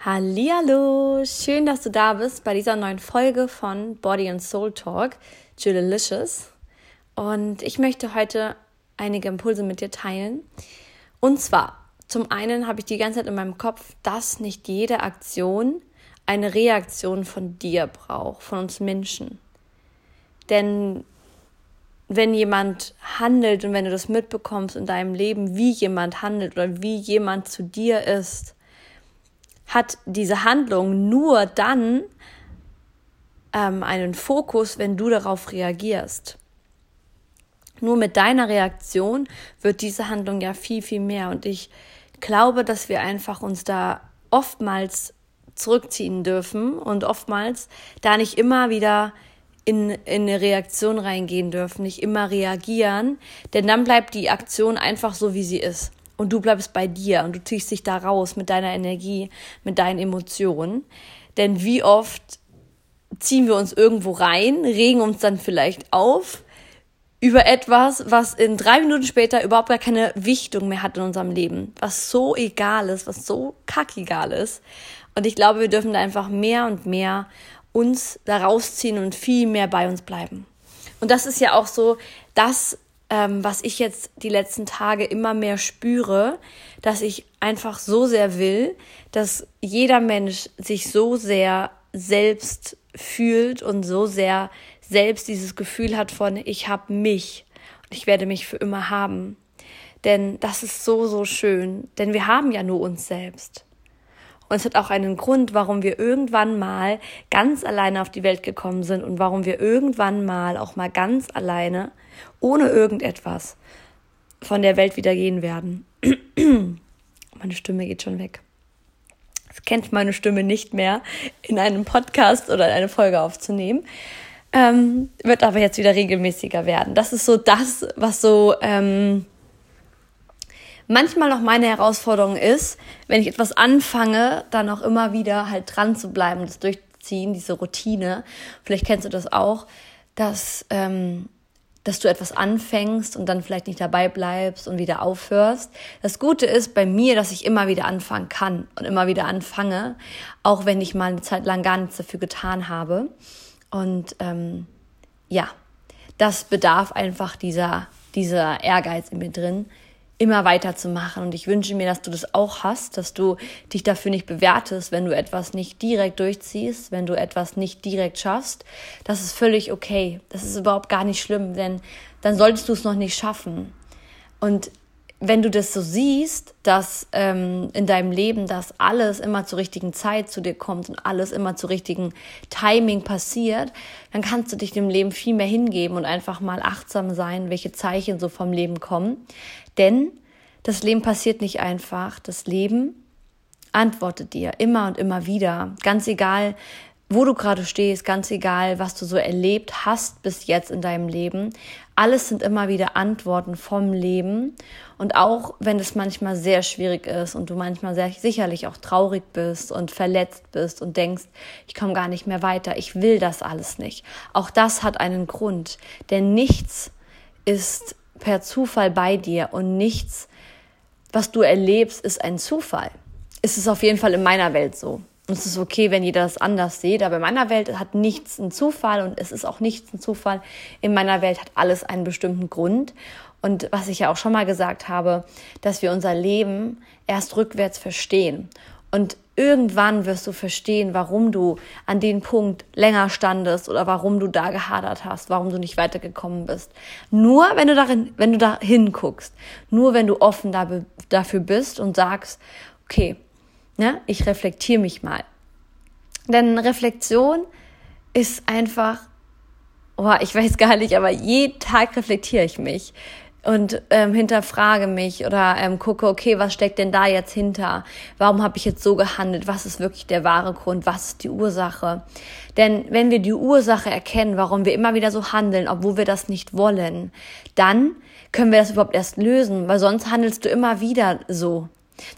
Hallihallo, schön, dass du da bist bei dieser neuen Folge von Body and Soul Talk, Jillilicious. Und ich möchte heute einige Impulse mit dir teilen. Und zwar, zum einen habe ich die ganze Zeit in meinem Kopf, dass nicht jede Aktion eine Reaktion von dir braucht, von uns Menschen. Denn wenn jemand handelt und wenn du das mitbekommst in deinem Leben, wie jemand handelt oder wie jemand zu dir ist, hat diese Handlung nur dann ähm, einen Fokus, wenn du darauf reagierst. Nur mit deiner Reaktion wird diese Handlung ja viel, viel mehr. Und ich glaube, dass wir einfach uns da oftmals zurückziehen dürfen und oftmals da nicht immer wieder in, in eine Reaktion reingehen dürfen, nicht immer reagieren, denn dann bleibt die Aktion einfach so, wie sie ist und du bleibst bei dir und du ziehst dich da raus mit deiner Energie, mit deinen Emotionen. Denn wie oft ziehen wir uns irgendwo rein, regen uns dann vielleicht auf über etwas, was in drei Minuten später überhaupt gar keine Wichtung mehr hat in unserem Leben, was so egal ist, was so kackegal ist. Und ich glaube, wir dürfen da einfach mehr und mehr uns da rausziehen und viel mehr bei uns bleiben. Und das ist ja auch so das, ähm, was ich jetzt die letzten Tage immer mehr spüre, dass ich einfach so sehr will, dass jeder Mensch sich so sehr selbst fühlt und so sehr selbst dieses Gefühl hat von ich habe mich und ich werde mich für immer haben. Denn das ist so, so schön, denn wir haben ja nur uns selbst. Und es hat auch einen Grund, warum wir irgendwann mal ganz alleine auf die Welt gekommen sind und warum wir irgendwann mal auch mal ganz alleine, ohne irgendetwas, von der Welt wieder gehen werden. meine Stimme geht schon weg. Es kennt meine Stimme nicht mehr, in einem Podcast oder eine Folge aufzunehmen. Ähm, wird aber jetzt wieder regelmäßiger werden. Das ist so das, was so ähm, manchmal noch meine Herausforderung ist, wenn ich etwas anfange, dann auch immer wieder halt dran zu bleiben, das durchziehen, diese Routine. Vielleicht kennst du das auch, dass, ähm, dass du etwas anfängst und dann vielleicht nicht dabei bleibst und wieder aufhörst. Das Gute ist bei mir, dass ich immer wieder anfangen kann und immer wieder anfange, auch wenn ich mal eine Zeit lang gar nichts dafür getan habe. Und ähm, ja, das bedarf einfach dieser, dieser Ehrgeiz in mir drin, immer weiterzumachen. Und ich wünsche mir, dass du das auch hast, dass du dich dafür nicht bewertest, wenn du etwas nicht direkt durchziehst, wenn du etwas nicht direkt schaffst. Das ist völlig okay. Das ist überhaupt gar nicht schlimm, denn dann solltest du es noch nicht schaffen. Und wenn du das so siehst, dass ähm, in deinem Leben, dass alles immer zur richtigen Zeit zu dir kommt und alles immer zur richtigen Timing passiert, dann kannst du dich dem Leben viel mehr hingeben und einfach mal achtsam sein, welche Zeichen so vom Leben kommen. Denn das Leben passiert nicht einfach. Das Leben antwortet dir immer und immer wieder. Ganz egal, wo du gerade stehst, ganz egal, was du so erlebt hast bis jetzt in deinem Leben. Alles sind immer wieder Antworten vom Leben. Und auch wenn es manchmal sehr schwierig ist und du manchmal sehr sicherlich auch traurig bist und verletzt bist und denkst, ich komme gar nicht mehr weiter, ich will das alles nicht. Auch das hat einen Grund. Denn nichts ist per Zufall bei dir und nichts, was du erlebst, ist ein Zufall. Es ist auf jeden Fall in meiner Welt so. Und es ist okay, wenn jeder das anders sieht, aber in meiner Welt hat nichts einen Zufall und es ist auch nichts ein Zufall. In meiner Welt hat alles einen bestimmten Grund. Und was ich ja auch schon mal gesagt habe, dass wir unser Leben erst rückwärts verstehen. Und irgendwann wirst du verstehen, warum du an den Punkt länger standest oder warum du da gehadert hast, warum du nicht weitergekommen bist. Nur wenn du darin, wenn du da hinguckst, nur wenn du offen dafür bist und sagst, okay, Ne? Ich reflektiere mich mal. Denn Reflexion ist einfach, oh, ich weiß gar nicht, aber jeden Tag reflektiere ich mich und ähm, hinterfrage mich oder ähm, gucke, okay, was steckt denn da jetzt hinter? Warum habe ich jetzt so gehandelt? Was ist wirklich der wahre Grund? Was ist die Ursache? Denn wenn wir die Ursache erkennen, warum wir immer wieder so handeln, obwohl wir das nicht wollen, dann können wir das überhaupt erst lösen, weil sonst handelst du immer wieder so.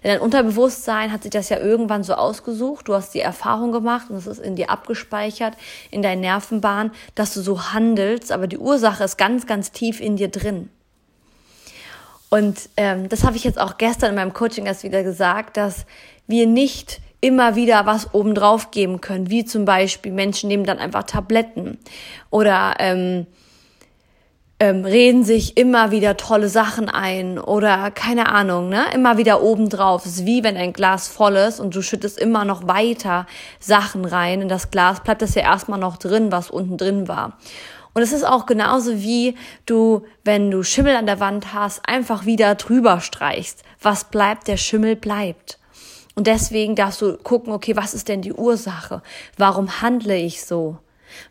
Denn dein Unterbewusstsein hat sich das ja irgendwann so ausgesucht. Du hast die Erfahrung gemacht und es ist in dir abgespeichert, in deinen Nervenbahn, dass du so handelst. Aber die Ursache ist ganz, ganz tief in dir drin. Und ähm, das habe ich jetzt auch gestern in meinem Coaching erst wieder gesagt, dass wir nicht immer wieder was obendrauf geben können, wie zum Beispiel Menschen nehmen dann einfach Tabletten oder ähm, ähm, reden sich immer wieder tolle Sachen ein oder keine Ahnung, ne? Immer wieder obendrauf. Es ist wie wenn ein Glas voll ist und du schüttest immer noch weiter Sachen rein in das Glas, bleibt das ja erstmal noch drin, was unten drin war. Und es ist auch genauso wie du, wenn du Schimmel an der Wand hast, einfach wieder drüber streichst. Was bleibt, der Schimmel bleibt. Und deswegen darfst du gucken, okay, was ist denn die Ursache? Warum handle ich so?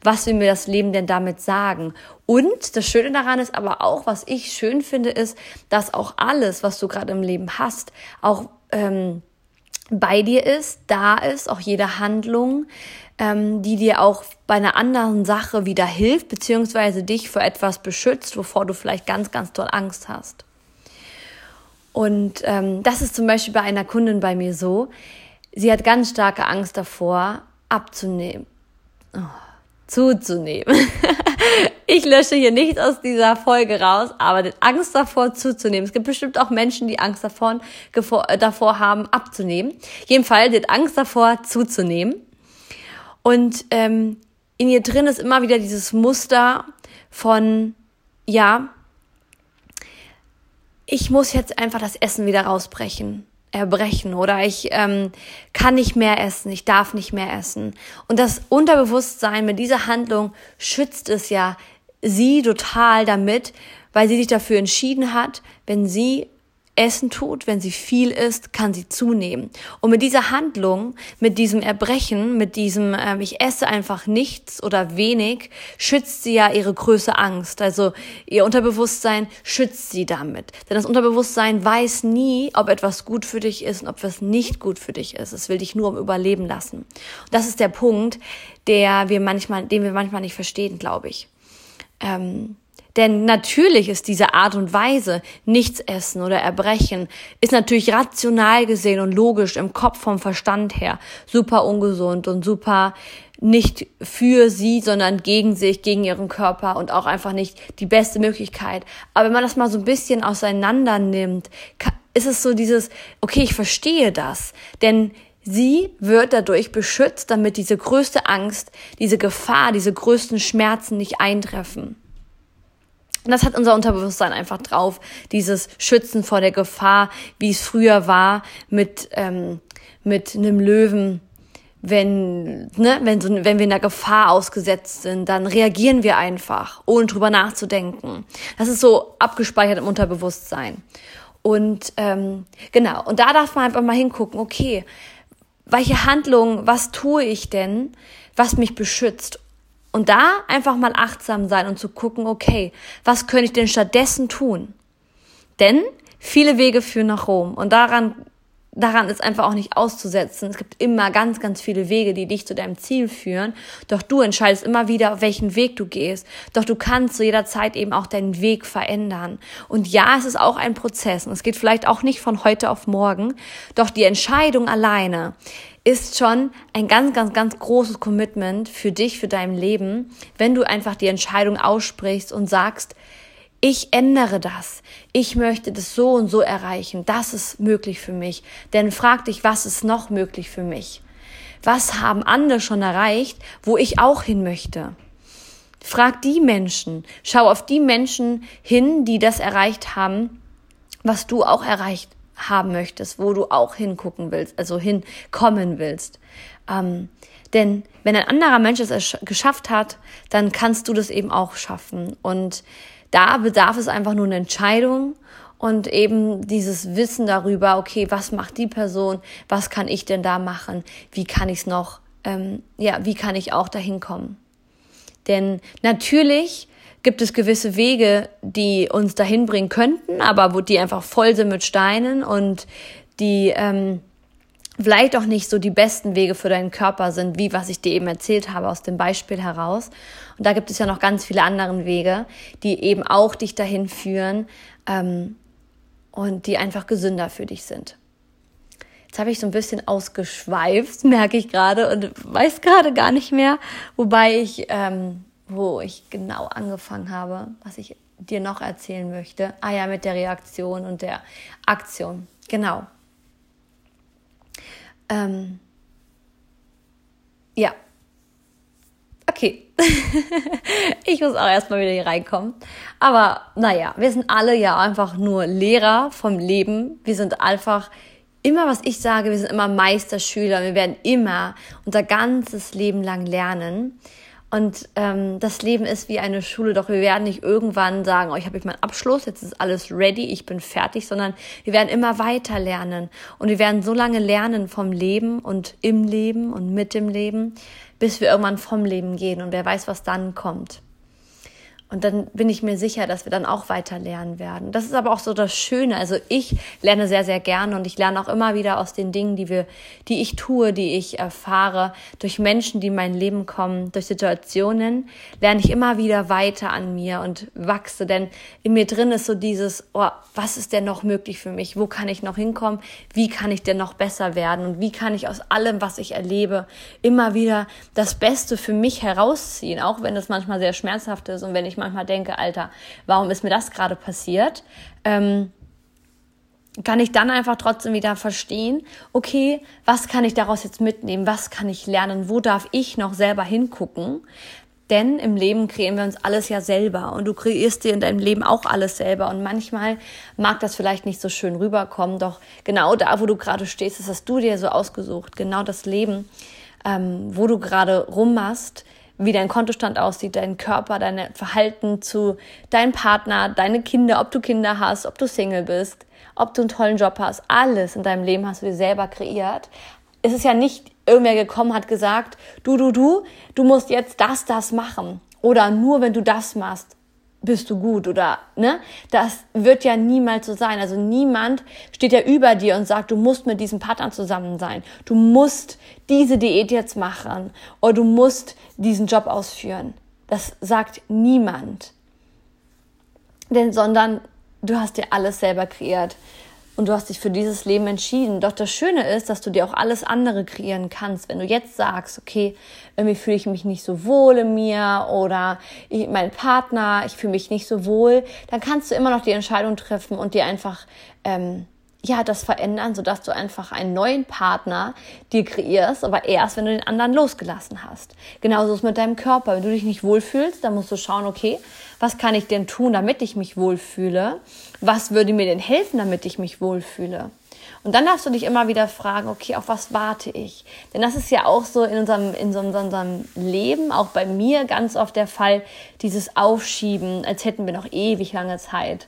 Was will mir das Leben denn damit sagen? Und das Schöne daran ist aber auch, was ich schön finde, ist, dass auch alles, was du gerade im Leben hast, auch ähm, bei dir ist, da ist, auch jede Handlung, ähm, die dir auch bei einer anderen Sache wieder hilft, beziehungsweise dich vor etwas beschützt, wovor du vielleicht ganz, ganz doll Angst hast. Und ähm, das ist zum Beispiel bei einer Kundin bei mir so. Sie hat ganz starke Angst davor, abzunehmen. Oh, zuzunehmen. ich lösche hier nichts aus dieser Folge raus, aber die Angst davor zuzunehmen. Es gibt bestimmt auch Menschen, die Angst davor, äh, davor haben, abzunehmen. Jedenfalls, die Angst davor zuzunehmen. Und ähm, in ihr drin ist immer wieder dieses Muster von, ja, ich muss jetzt einfach das Essen wieder rausbrechen, erbrechen oder ich ähm, kann nicht mehr essen, ich darf nicht mehr essen. Und das Unterbewusstsein mit dieser Handlung schützt es ja sie total damit, weil sie sich dafür entschieden hat, wenn sie Essen tut, wenn sie viel isst, kann sie zunehmen. Und mit dieser Handlung, mit diesem Erbrechen, mit diesem ähm, ich esse einfach nichts oder wenig, schützt sie ja ihre größte Angst. Also ihr Unterbewusstsein schützt sie damit. Denn das Unterbewusstsein weiß nie, ob etwas gut für dich ist und ob etwas nicht gut für dich ist. Es will dich nur um Überleben lassen. Und das ist der Punkt, der wir manchmal, den wir manchmal nicht verstehen, glaube ich. Ähm, denn natürlich ist diese Art und Weise, nichts essen oder erbrechen, ist natürlich rational gesehen und logisch im Kopf vom Verstand her super ungesund und super nicht für sie, sondern gegen sich, gegen ihren Körper und auch einfach nicht die beste Möglichkeit. Aber wenn man das mal so ein bisschen auseinander nimmt, ist es so dieses, okay, ich verstehe das. Denn Sie wird dadurch beschützt, damit diese größte Angst, diese Gefahr, diese größten Schmerzen nicht eintreffen. Das hat unser Unterbewusstsein einfach drauf, dieses Schützen vor der Gefahr, wie es früher war mit, ähm, mit einem Löwen. Wenn, ne, wenn, so, wenn wir in der Gefahr ausgesetzt sind, dann reagieren wir einfach, ohne drüber nachzudenken. Das ist so abgespeichert im Unterbewusstsein. Und ähm, genau, und da darf man einfach mal hingucken, okay, welche Handlung, was tue ich denn, was mich beschützt? Und da einfach mal achtsam sein und zu gucken, okay, was könnte ich denn stattdessen tun? Denn viele Wege führen nach Rom und daran, daran ist einfach auch nicht auszusetzen. Es gibt immer ganz, ganz viele Wege, die dich zu deinem Ziel führen. Doch du entscheidest immer wieder, auf welchen Weg du gehst. Doch du kannst zu jeder Zeit eben auch deinen Weg verändern. Und ja, es ist auch ein Prozess und es geht vielleicht auch nicht von heute auf morgen. Doch die Entscheidung alleine ist schon ein ganz, ganz, ganz großes Commitment für dich, für dein Leben, wenn du einfach die Entscheidung aussprichst und sagst, ich ändere das. Ich möchte das so und so erreichen. Das ist möglich für mich. Denn frag dich, was ist noch möglich für mich? Was haben andere schon erreicht, wo ich auch hin möchte? Frag die Menschen. Schau auf die Menschen hin, die das erreicht haben, was du auch erreicht haben möchtest, wo du auch hingucken willst, also hinkommen willst. Ähm, denn wenn ein anderer Mensch es geschafft hat, dann kannst du das eben auch schaffen. Und da bedarf es einfach nur eine Entscheidung und eben dieses Wissen darüber, okay, was macht die Person, was kann ich denn da machen, wie kann ich es noch, ähm, ja, wie kann ich auch dahin kommen. Denn natürlich gibt es gewisse Wege, die uns dahin bringen könnten, aber wo die einfach voll sind mit Steinen und die ähm, vielleicht auch nicht so die besten Wege für deinen Körper sind, wie was ich dir eben erzählt habe aus dem Beispiel heraus. Und da gibt es ja noch ganz viele andere Wege, die eben auch dich dahin führen ähm, und die einfach gesünder für dich sind. Jetzt habe ich so ein bisschen ausgeschweift, merke ich gerade, und weiß gerade gar nicht mehr, wobei ich ähm, wo ich genau angefangen habe, was ich dir noch erzählen möchte. Ah ja, mit der Reaktion und der Aktion. Genau. Ähm, ja. Okay. ich muss auch erstmal wieder hier reinkommen. Aber naja, wir sind alle ja einfach nur Lehrer vom Leben. Wir sind einfach immer, was ich sage, wir sind immer Meisterschüler. Wir werden immer unser ganzes Leben lang lernen. Und ähm, das Leben ist wie eine Schule, doch wir werden nicht irgendwann sagen, oh, ich habe jetzt meinen Abschluss, jetzt ist alles ready, ich bin fertig, sondern wir werden immer weiter lernen. Und wir werden so lange lernen vom Leben und im Leben und mit dem Leben, bis wir irgendwann vom Leben gehen. Und wer weiß, was dann kommt. Und dann bin ich mir sicher, dass wir dann auch weiter lernen werden. Das ist aber auch so das Schöne. Also ich lerne sehr, sehr gerne und ich lerne auch immer wieder aus den Dingen, die wir, die ich tue, die ich erfahre, durch Menschen, die in mein Leben kommen, durch Situationen, lerne ich immer wieder weiter an mir und wachse. Denn in mir drin ist so dieses, oh, was ist denn noch möglich für mich? Wo kann ich noch hinkommen? Wie kann ich denn noch besser werden? Und wie kann ich aus allem, was ich erlebe, immer wieder das Beste für mich herausziehen? Auch wenn es manchmal sehr schmerzhaft ist und wenn ich manchmal denke, Alter, warum ist mir das gerade passiert? Ähm, kann ich dann einfach trotzdem wieder verstehen, okay, was kann ich daraus jetzt mitnehmen? Was kann ich lernen? Wo darf ich noch selber hingucken? Denn im Leben kreieren wir uns alles ja selber und du kreierst dir in deinem Leben auch alles selber und manchmal mag das vielleicht nicht so schön rüberkommen, doch genau da, wo du gerade stehst, das hast du dir so ausgesucht, genau das Leben, ähm, wo du gerade rummachst, wie dein Kontostand aussieht, dein Körper, dein Verhalten zu deinem Partner, deine Kinder, ob du Kinder hast, ob du Single bist, ob du einen tollen Job hast, alles in deinem Leben hast du dir selber kreiert. Es ist ja nicht irgendwer gekommen, hat gesagt, du, du, du, du musst jetzt das, das machen. Oder nur wenn du das machst, bist du gut oder ne? Das wird ja niemals so sein. Also niemand steht ja über dir und sagt, du musst mit diesem Partner zusammen sein. Du musst diese Diät jetzt machen oder du musst diesen Job ausführen. Das sagt niemand. Denn sondern du hast dir alles selber kreiert und du hast dich für dieses Leben entschieden. Doch das Schöne ist, dass du dir auch alles andere kreieren kannst. Wenn du jetzt sagst, okay, irgendwie fühle ich mich nicht so wohl in mir oder ich, mein Partner, ich fühle mich nicht so wohl, dann kannst du immer noch die Entscheidung treffen und dir einfach ähm, ja, das verändern, sodass du einfach einen neuen Partner dir kreierst, aber erst, wenn du den anderen losgelassen hast. Genauso ist mit deinem Körper. Wenn du dich nicht wohlfühlst, dann musst du schauen, okay, was kann ich denn tun, damit ich mich wohlfühle? Was würde mir denn helfen, damit ich mich wohlfühle? Und dann darfst du dich immer wieder fragen, okay, auf was warte ich? Denn das ist ja auch so in unserem, in so unserem Leben, auch bei mir ganz oft der Fall, dieses Aufschieben, als hätten wir noch ewig lange Zeit.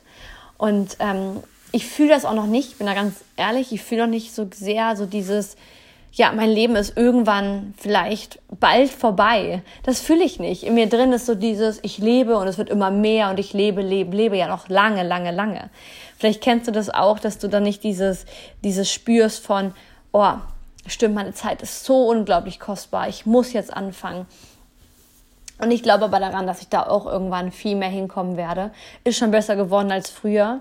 Und ähm, ich fühle das auch noch nicht, bin da ganz ehrlich, ich fühle noch nicht so sehr so dieses, ja, mein Leben ist irgendwann vielleicht bald vorbei. Das fühle ich nicht. In mir drin ist so dieses, ich lebe und es wird immer mehr und ich lebe, lebe, lebe ja noch lange, lange, lange. Vielleicht kennst du das auch, dass du dann nicht dieses, dieses spürst von, oh, stimmt, meine Zeit ist so unglaublich kostbar, ich muss jetzt anfangen. Und ich glaube aber daran, dass ich da auch irgendwann viel mehr hinkommen werde. Ist schon besser geworden als früher.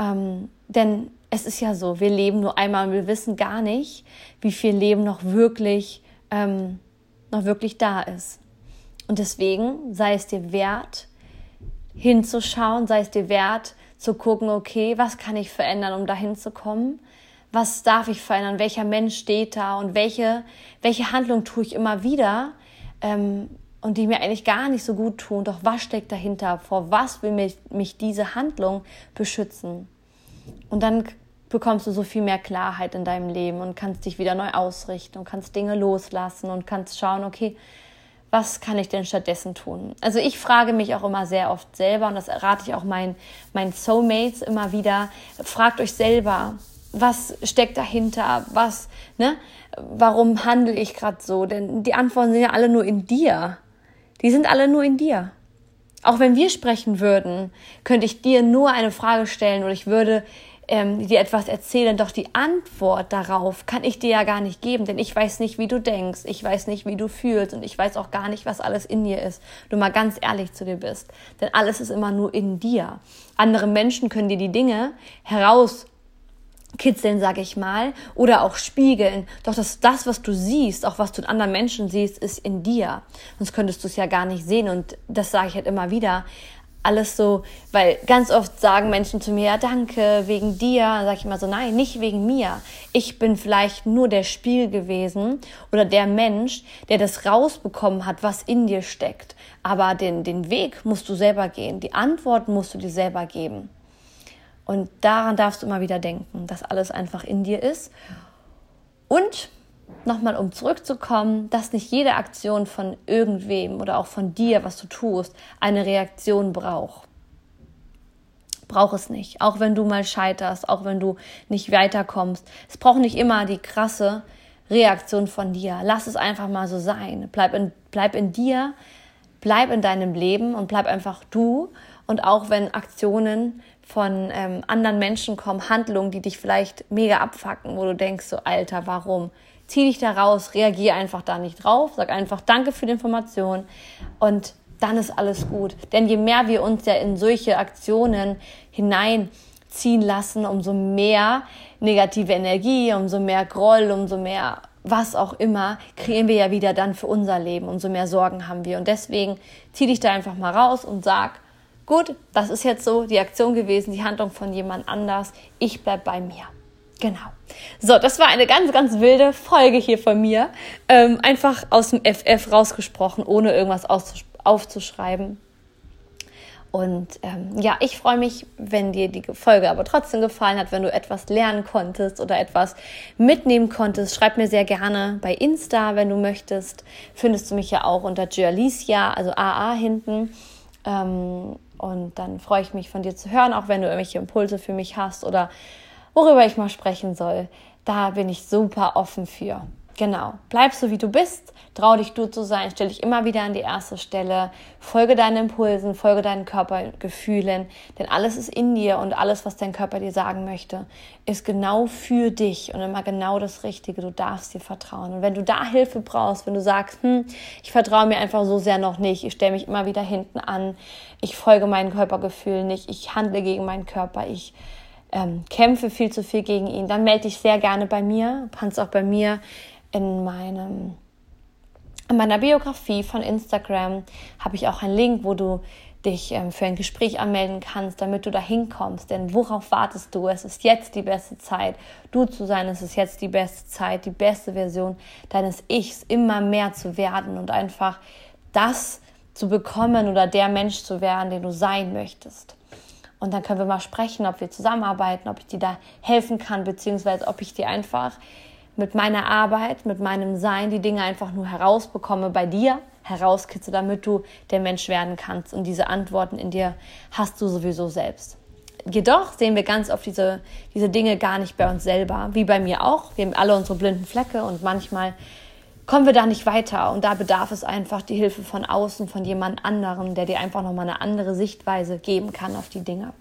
Ähm, denn es ist ja so, wir leben nur einmal und wir wissen gar nicht, wie viel Leben noch wirklich, ähm, noch wirklich da ist. Und deswegen sei es dir wert, hinzuschauen, sei es dir wert, zu gucken, okay, was kann ich verändern, um dahin zu kommen? Was darf ich verändern? Welcher Mensch steht da? Und welche, welche Handlung tue ich immer wieder? Ähm, und die mir eigentlich gar nicht so gut tun. Doch was steckt dahinter? Vor was will mich, mich diese Handlung beschützen? Und dann bekommst du so viel mehr Klarheit in deinem Leben und kannst dich wieder neu ausrichten und kannst Dinge loslassen und kannst schauen, okay, was kann ich denn stattdessen tun? Also ich frage mich auch immer sehr oft selber und das rate ich auch meinen, meinen Soulmates immer wieder. Fragt euch selber, was steckt dahinter? Was, ne? Warum handle ich gerade so? Denn die Antworten sind ja alle nur in dir. Die sind alle nur in dir. Auch wenn wir sprechen würden, könnte ich dir nur eine Frage stellen oder ich würde ähm, dir etwas erzählen, doch die Antwort darauf kann ich dir ja gar nicht geben, denn ich weiß nicht, wie du denkst, ich weiß nicht, wie du fühlst und ich weiß auch gar nicht, was alles in dir ist. Du mal ganz ehrlich zu dir bist, denn alles ist immer nur in dir. Andere Menschen können dir die Dinge heraus kitzeln, sag ich mal, oder auch spiegeln. Doch das, das, was du siehst, auch was du in anderen Menschen siehst, ist in dir. Sonst könntest du es ja gar nicht sehen. Und das sage ich halt immer wieder. alles so, weil ganz oft sagen Menschen zu mir, ja, danke, wegen dir. Dann sage ich immer so, nein, nicht wegen mir. Ich bin vielleicht nur der Spiel gewesen oder der Mensch, der das rausbekommen hat, was in dir steckt. Aber den, den Weg musst du selber gehen. Die Antwort musst du dir selber geben. Und daran darfst du immer wieder denken, dass alles einfach in dir ist. Und nochmal um zurückzukommen, dass nicht jede Aktion von irgendwem oder auch von dir, was du tust, eine Reaktion braucht. Brauch es nicht. Auch wenn du mal scheiterst, auch wenn du nicht weiterkommst. Es braucht nicht immer die krasse Reaktion von dir. Lass es einfach mal so sein. Bleib in, bleib in dir, bleib in deinem Leben und bleib einfach du. Und auch wenn Aktionen von ähm, anderen Menschen kommen, Handlungen, die dich vielleicht mega abfacken, wo du denkst, so Alter, warum? zieh dich da raus, reagier einfach da nicht drauf, sag einfach Danke für die Information und dann ist alles gut. Denn je mehr wir uns ja in solche Aktionen hineinziehen lassen, umso mehr negative Energie, umso mehr Groll, umso mehr was auch immer, kreieren wir ja wieder dann für unser Leben, umso mehr Sorgen haben wir. Und deswegen zieh dich da einfach mal raus und sag, gut, das ist jetzt so die Aktion gewesen, die Handlung von jemand anders, ich bleib bei mir. Genau. So, das war eine ganz, ganz wilde Folge hier von mir. Ähm, einfach aus dem FF rausgesprochen, ohne irgendwas aufzuschreiben. Und ähm, ja, ich freue mich, wenn dir die Folge aber trotzdem gefallen hat, wenn du etwas lernen konntest oder etwas mitnehmen konntest. Schreib mir sehr gerne bei Insta, wenn du möchtest. Findest du mich ja auch unter Jalicia, also AA hinten. Ähm, und dann freue ich mich von dir zu hören, auch wenn du irgendwelche Impulse für mich hast oder worüber ich mal sprechen soll. Da bin ich super offen für. Genau. Bleib so wie du bist, trau dich du zu sein, stell dich immer wieder an die erste Stelle, folge deinen Impulsen, folge deinen Körpergefühlen, denn alles ist in dir und alles, was dein Körper dir sagen möchte, ist genau für dich und immer genau das Richtige. Du darfst dir vertrauen. Und wenn du da Hilfe brauchst, wenn du sagst, hm, ich vertraue mir einfach so sehr noch nicht, ich stelle mich immer wieder hinten an, ich folge meinen Körpergefühlen nicht, ich handle gegen meinen Körper, ich ähm, kämpfe viel zu viel gegen ihn, dann melde dich sehr gerne bei mir. Kannst auch bei mir in meinem in meiner Biografie von Instagram habe ich auch einen Link, wo du dich ähm, für ein Gespräch anmelden kannst, damit du da hinkommst. Denn worauf wartest du? Es ist jetzt die beste Zeit, du zu sein. Es ist jetzt die beste Zeit, die beste Version deines Ichs immer mehr zu werden und einfach das zu bekommen oder der Mensch zu werden, den du sein möchtest. Und dann können wir mal sprechen, ob wir zusammenarbeiten, ob ich dir da helfen kann, beziehungsweise ob ich dir einfach mit meiner Arbeit, mit meinem Sein die Dinge einfach nur herausbekomme bei dir, herauskitze, damit du der Mensch werden kannst. Und diese Antworten in dir hast du sowieso selbst. Jedoch sehen wir ganz oft diese, diese Dinge gar nicht bei uns selber, wie bei mir auch. Wir haben alle unsere blinden Flecke und manchmal kommen wir da nicht weiter. Und da bedarf es einfach die Hilfe von außen, von jemand anderem, der dir einfach nochmal eine andere Sichtweise geben kann auf die Dinge.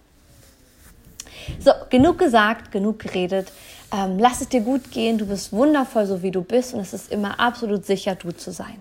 So, genug gesagt, genug geredet. Ähm, lass es dir gut gehen. Du bist wundervoll, so wie du bist. Und es ist immer absolut sicher, du zu sein.